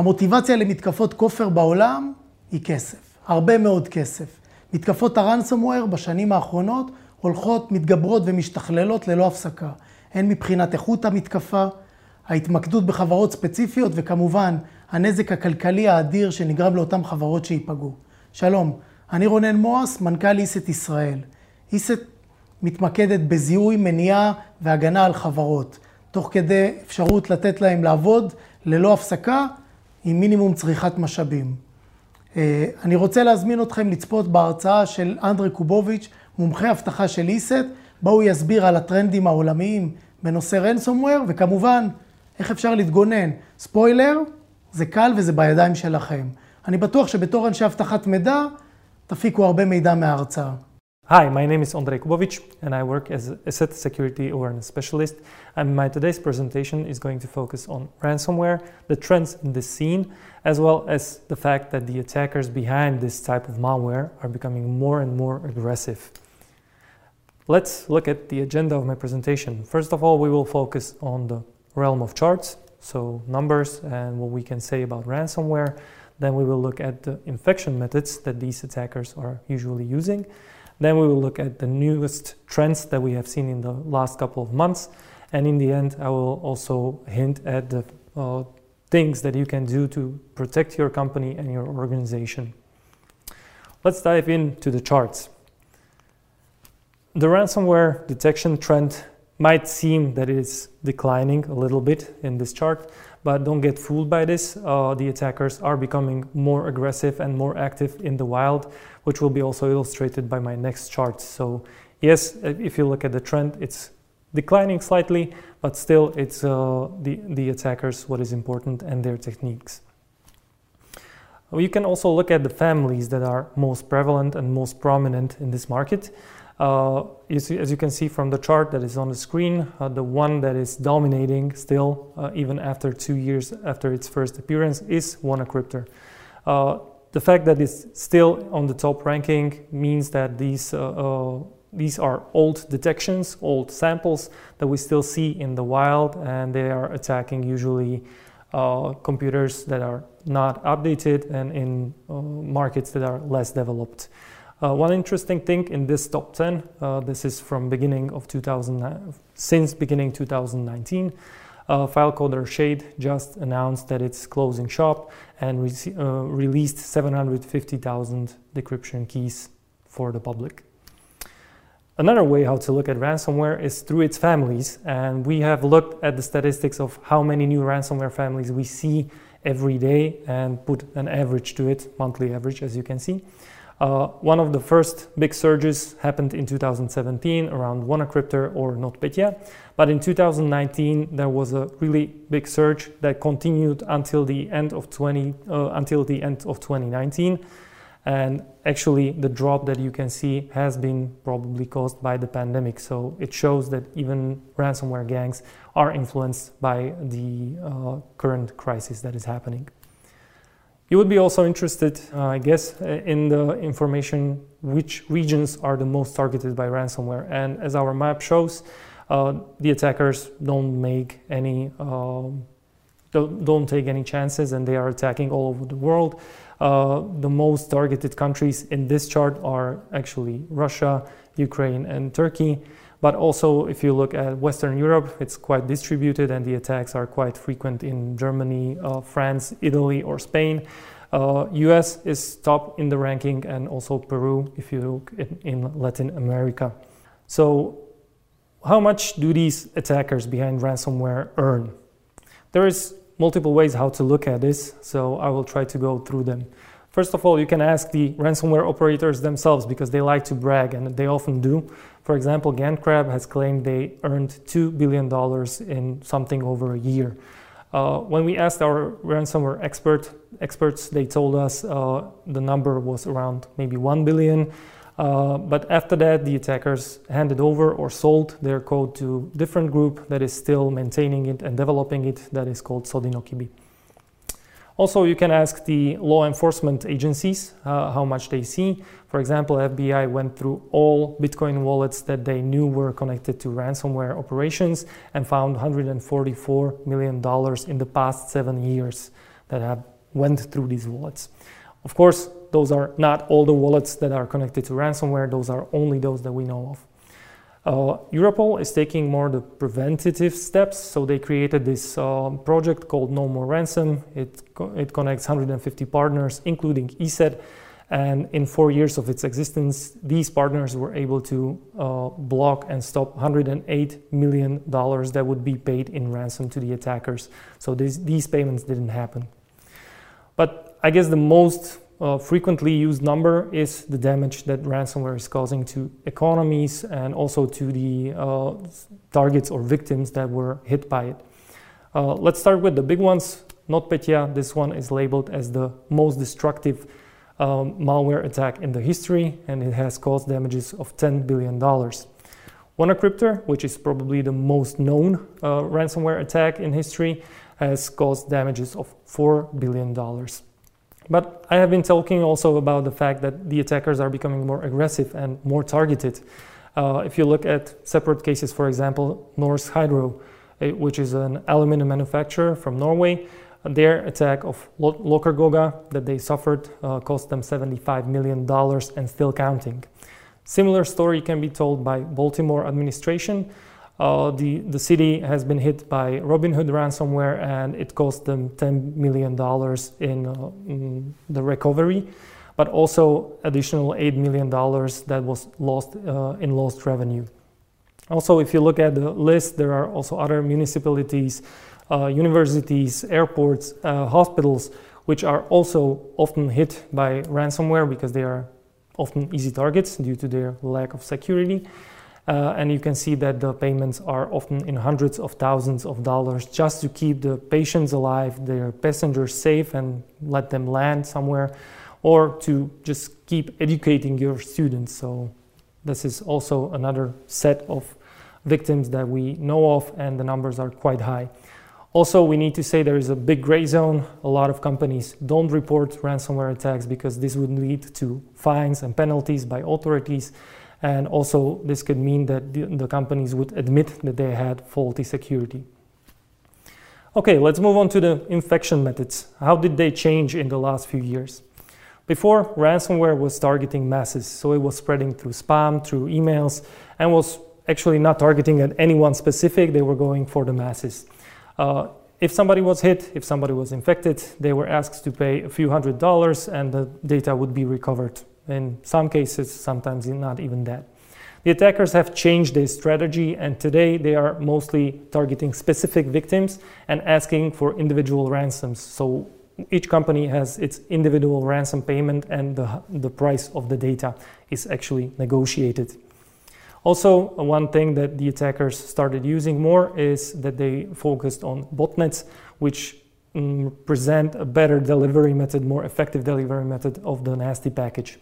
המוטיבציה למתקפות כופר בעולם היא כסף, הרבה מאוד כסף. מתקפות הרנסומוור בשנים האחרונות הולכות, מתגברות ומשתכללות ללא הפסקה. הן מבחינת איכות המתקפה, ההתמקדות בחברות ספציפיות וכמובן הנזק הכלכלי האדיר שנגרם לאותן חברות שייפגעו. שלום, אני רונן מואס, מנכ"ל איסט ישראל. איסט מתמקדת בזיהוי, מניעה והגנה על חברות, תוך כדי אפשרות לתת להם לעבוד ללא הפסקה עם מינימום צריכת משאבים. אה, אני רוצה להזמין אתכם לצפות בהרצאה של אנדרי קובוביץ', מומחה אבטחה של איסט, בה הוא יסביר על הטרנדים העולמיים בנושא רנסומוור, וכמובן, איך אפשר להתגונן. ספוילר, זה קל וזה בידיים שלכם. אני בטוח שבתור אנשי אבטחת מידע, תפיקו הרבה מידע מההרצאה. Hi, my name is Ondrej Kubovic and I work as ESET security awareness specialist. And my today's presentation is going to focus on ransomware, the trends in the scene, as well as the fact that the attackers behind this type of malware are becoming more and more aggressive. Let's look at the agenda of my presentation. First of all, we will focus on the realm of charts, so numbers and what we can say about ransomware. Then we will look at the infection methods that these attackers are usually using. Then we will look at the newest trends that we have seen in the last couple of months. And in the end, I will also hint at the uh, things that you can do to protect your company and your organization. Let's dive into the charts. The ransomware detection trend might seem that it is declining a little bit in this chart, but don't get fooled by this. Uh, the attackers are becoming more aggressive and more active in the wild, which will be also illustrated by my next chart. So yes, if you look at the trend, it's declining slightly, but still it's uh, the, the attackers what is important and their techniques. You can also look at the families that are most prevalent and most prominent in this market. Uh, see, as you can see from the chart that is on the screen, uh, the one that is dominating still, uh, even after two years after its first appearance, is WannaCryptor. Uh, the fact that it's still on the top ranking means that these uh, uh, these are old detections, old samples that we still see in the wild, and they are attacking usually computers that are not updated and in markets that are less developed. Uh, one interesting thing in this top 10, uh, this is from beginning of 2000, since beginning 2019, uh, Filecoder Shade just announced that it's closing shop and re- uh, released 750,000 decryption keys for the public. Another way how to look at ransomware is through its families, and we have looked at the statistics of how many new ransomware families we see every day and put an average to it, monthly average, as you can see. Uh, one of the first big surges happened in 2017 around WannaCryptor or NotPetya, but in 2019 there was a really big surge that continued until the end of 20 uh, until the end of 2019, and actually the drop that you can see has been probably caused by the pandemic. So it shows that even ransomware gangs are influenced by the uh, current crisis that is happening. You would be also interested, uh, I guess, uh, in the information which regions are the most targeted by ransomware. And as our map shows, uh, the attackers don't make any, um, don't, don't, take any chances, and they are attacking all over the world. Uh, the most targeted countries in this chart are actually Russia, Ukraine, and Turkey. But also, if you look at Western Europe, it's quite distributed, and the attacks are quite frequent in Germany, uh, France, Italy, or Spain. Uh, US is top in the ranking, and also Peru, if you look in, in Latin America. So, how much do these attackers behind ransomware earn? There is multiple ways how to look at this, so I will try to go through them. First of all, you can ask the ransomware operators themselves because they like to brag and they often do. For example, GandCrab has claimed they earned $2 billion in something over a year. Uh, when we asked our ransomware expert, experts, they told us uh, the number was around maybe 1 billion. Uh, but after that, the attackers handed over or sold their code to different group that is still maintaining it and developing it that is called Sodinokibi. Also, you can ask the law enforcement agencies uh, how much they see. For example, FBI went through all Bitcoin wallets that they knew were connected to ransomware operations and found $144 million in the past seven years. that have went through these wallets. Of course, those are not all the wallets that are connected to ransomware. Those are only those that we know of. Uh, Europol is taking more the preventative steps. So they created this uh, project called No More Ransom. It, co- it connects 150 partners, including ESET. And in four years of its existence, these partners were able to uh, block and stop 108 million dollars that would be paid in ransom to the attackers. So this, these payments didn't happen. But I guess the most uh, frequently used number is the damage that ransomware is causing to economies and also to the uh, targets or victims that were hit by it. Uh, let's start with the big ones. NotPetya, this one is labeled as the most destructive um, malware attack in the history, and it has caused damages of $10 billion. WannaCryptor, which is probably the most known uh, ransomware attack in history, has caused damages of $4 billion. But I have been talking also about the fact that the attackers are becoming more aggressive and more targeted. Uh, if you look at separate cases, for example, Norsk Hydro, eh, which is an aluminum manufacturer from Norway, their attack of Goga that they suffered uh, cost them $75 million and still counting. Similar story can be told by Baltimore administration. Uh, the, the city has been hit by RobbinHood ransomware and it cost them $10 million in, uh, the recovery, but also additional $8 million that was lost uh, in lost revenue. Also, if you look at the list, there are also other municipalities uh, universities, airports, uh, hospitals, which are also often hit by ransomware because they are often easy targets due to their lack of security. Uh, and you can see that the payments are often in hundreds of thousands of dollars just to keep the patients alive, their passengers safe, and let them land somewhere, or to just keep educating your students. So, this is also another set of victims that we know of, and the numbers are quite high. Also, we need to say there is a big gray zone. A lot of companies don't report ransomware attacks because this would lead to fines and penalties by authorities. And also, this could mean that the, the companies would admit that they had faulty security. Okay, let's move on to the infection methods. How did they change in the last few years? Before, ransomware was targeting masses, so it was spreading through spam, through emails, and was actually not targeting at anyone specific, they were going for the masses. Uh, if somebody was hit, if somebody was infected, they were asked to pay a few hundred dollars and the data would be recovered. In some cases, sometimes not even that. The attackers have changed their strategy and today they are mostly targeting specific victims and asking for individual ransoms. So each company has its individual ransom payment and the, the price of the data is actually negotiated. Also, one thing that the attackers started using more is that they focused on botnets, which um, present a better delivery method, more effective delivery method of the nasty package.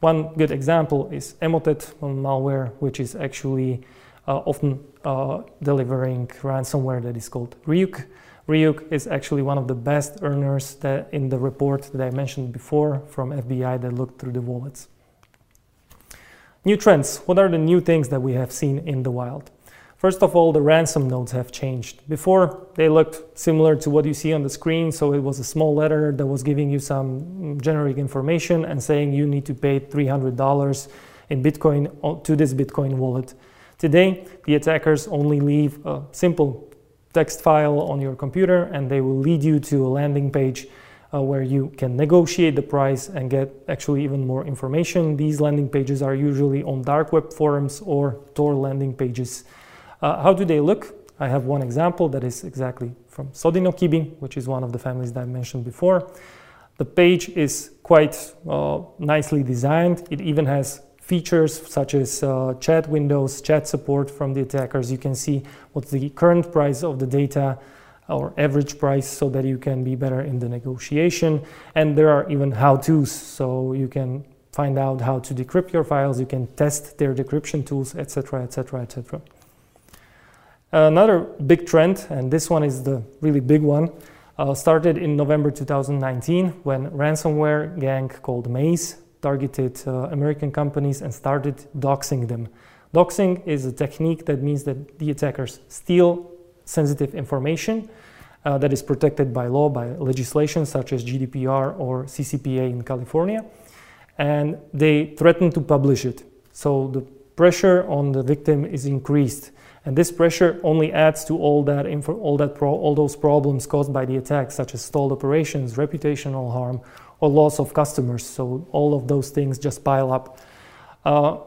One good example is Emotet malware, which is actually uh, often uh, delivering ransomware that is called Ryuk. Ryuk is actually one of the best earners in the report that I mentioned before from FBI that looked through the wallets. New trends. What are the new things that we have seen in the wild? First of all, the ransom nodes have changed. Before, they looked similar to what you see on the screen, so it was a small letter that was giving you some generic information and saying you need to pay $300 in Bitcoin to this Bitcoin wallet. Today, the attackers only leave a simple text file on your computer and they will lead you to a landing page uh, where you can negotiate the price and get actually even more information. These landing pages are usually on dark web forums or Tor landing pages. Uh, how do they look? I have one example that is exactly from Sodinokibi, which is one of the families that I mentioned before. The page is quite uh, nicely designed. It even has features such as uh, chat windows, chat support from the attackers. You can see what's the current price of the data, or average price so that you can be better in the negotiation. And there are even how to's, so you can find out how to decrypt your files, you can test their decryption tools, etc., etc., etc. Another big trend, and this one is the really big one, uh, started in November 2019 when ransomware gang called Maze targeted uh, American companies and started doxing them. Doxing is a technique that means that the attackers steal sensitive information uh, that is protected by law, by legislation such as GDPR or CCPA in California, and they threaten to publish it. So the pressure on the victim is increased, and this pressure only adds to all that info, all that pro, all those problems caused by the attack, such as stalled operations, reputational harm, or loss of customers. So all of those things just pile up. Uh,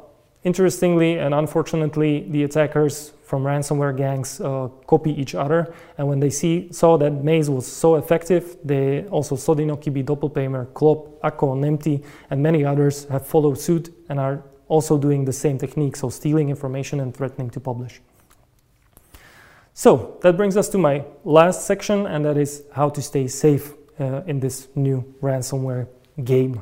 interestingly and unfortunately, the attackers from ransomware gangs uh, copy each other. And when they see, saw that Maze was so effective, they also Sodinokibi, Doppelpaymer, Clop, Ako, Nemty, and many others have followed suit and are also doing the same technique, so stealing information and threatening to publish. So that brings us to my last section, and that is how to stay safe uh, in this new ransomware game.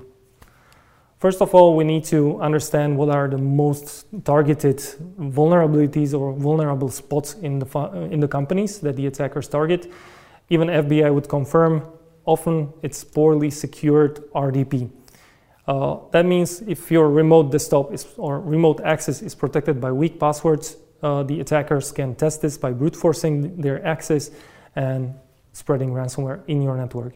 First of all, we need to understand what are the most targeted vulnerabilities or vulnerable spots in the, in the companies that the attackers target. Even FBI would confirm often it's poorly secured RDP. Uh, that means if your remote desktop is, or remote access is protected by weak passwords, uh, the attackers can test this by brute forcing their access and spreading ransomware in your network.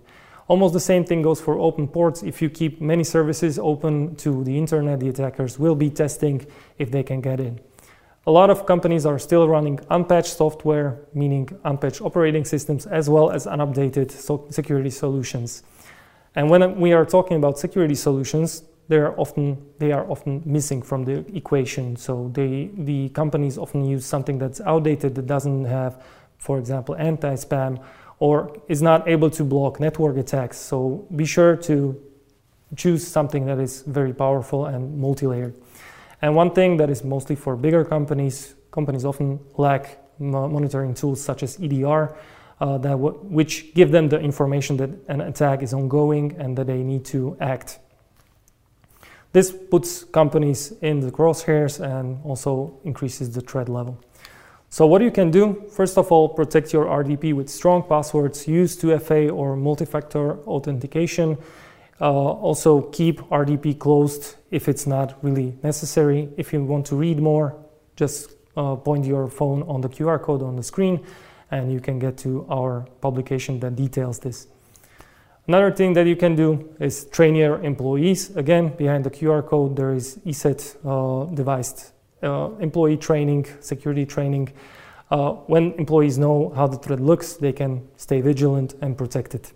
Almost the same thing goes for open ports. If you keep many services open to the internet, the attackers will be testing if they can get in. A lot of companies are still running unpatched software, meaning unpatched operating systems, as well as unupdated security solutions. And when we are talking about security solutions, they are often they are often missing from the equation. So they, the companies often use something that's outdated that doesn't have, for example, anti-spam or is not able to block network attacks. So be sure to choose something that is very powerful and multi-layered. And one thing that is mostly for bigger companies, companies often lack monitoring tools such as EDR, that w- which give them the information that an attack is ongoing and that they need to act. This puts companies in the crosshairs and also increases the threat level. So what you can do, first of all, protect your RDP with strong passwords, use 2FA or multi-factor authentication. Uh, also keep RDP closed if it's not really necessary. If you want to read more, just uh, point your phone on the QR code on the screen and you can get to our publication that details this. Another thing that you can do is train your employees. Again, behind the QR code, there is ESET uh, device uh, employee training, security training. Uh, when employees know how the threat looks, they can stay vigilant and protect it.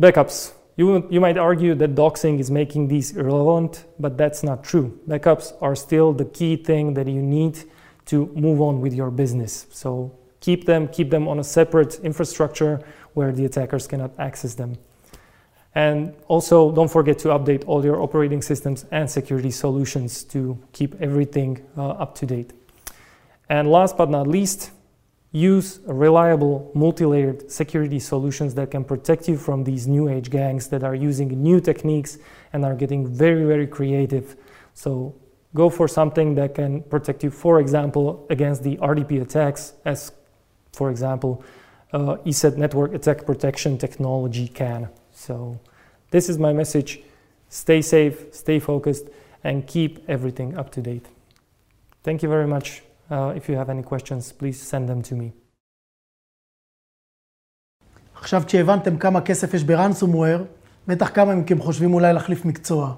Backups. You, you might argue that doxing is making these irrelevant, but that's not true. Backups are still the key thing that you need to move on with your business. So keep them, keep them on a separate infrastructure where the attackers cannot access them. And also, don't forget to update all your operating systems and security solutions to keep everything uh, up to date. And last but not least, use reliable multi-layered security solutions that can protect you from these new age gangs that are using new techniques and are getting very, very creative. So go for something that can protect you, for example, against the RDP attacks, as for example, uh, ESET network attack protection technology can. So this is my message. Stay safe, stay focused, and keep everything up to date. Thank you very much. Uh, if you have any questions, please send them to me. עכשיו כשהבנתם כמה כסף יש ברנסומוור, בטח כמה מכם חושבים אולי להחליף מקצוע.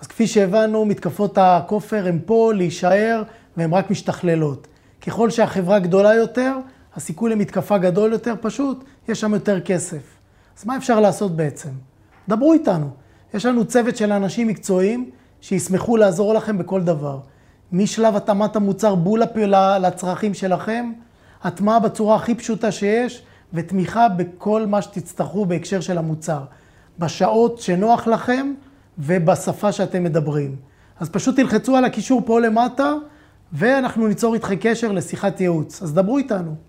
אז כפי שהבנו, מתקפות הכופר הן פה להישאר והן רק משתכללות. ככל שהחברה גדולה יותר, הסיכוי למתקפה גדול יותר פשוט, יש שם יותר כסף. אז מה אפשר לעשות בעצם? דברו איתנו. יש לנו צוות של אנשים מקצועיים שישמחו לעזור לכם בכל דבר. משלב התאמת המוצר בול לצרכים שלכם, הטמעה בצורה הכי פשוטה שיש, ותמיכה בכל מה שתצטרכו בהקשר של המוצר. בשעות שנוח לכם ובשפה שאתם מדברים. אז פשוט תלחצו על הקישור פה למטה, ואנחנו ניצור איתכם קשר לשיחת ייעוץ. אז דברו איתנו.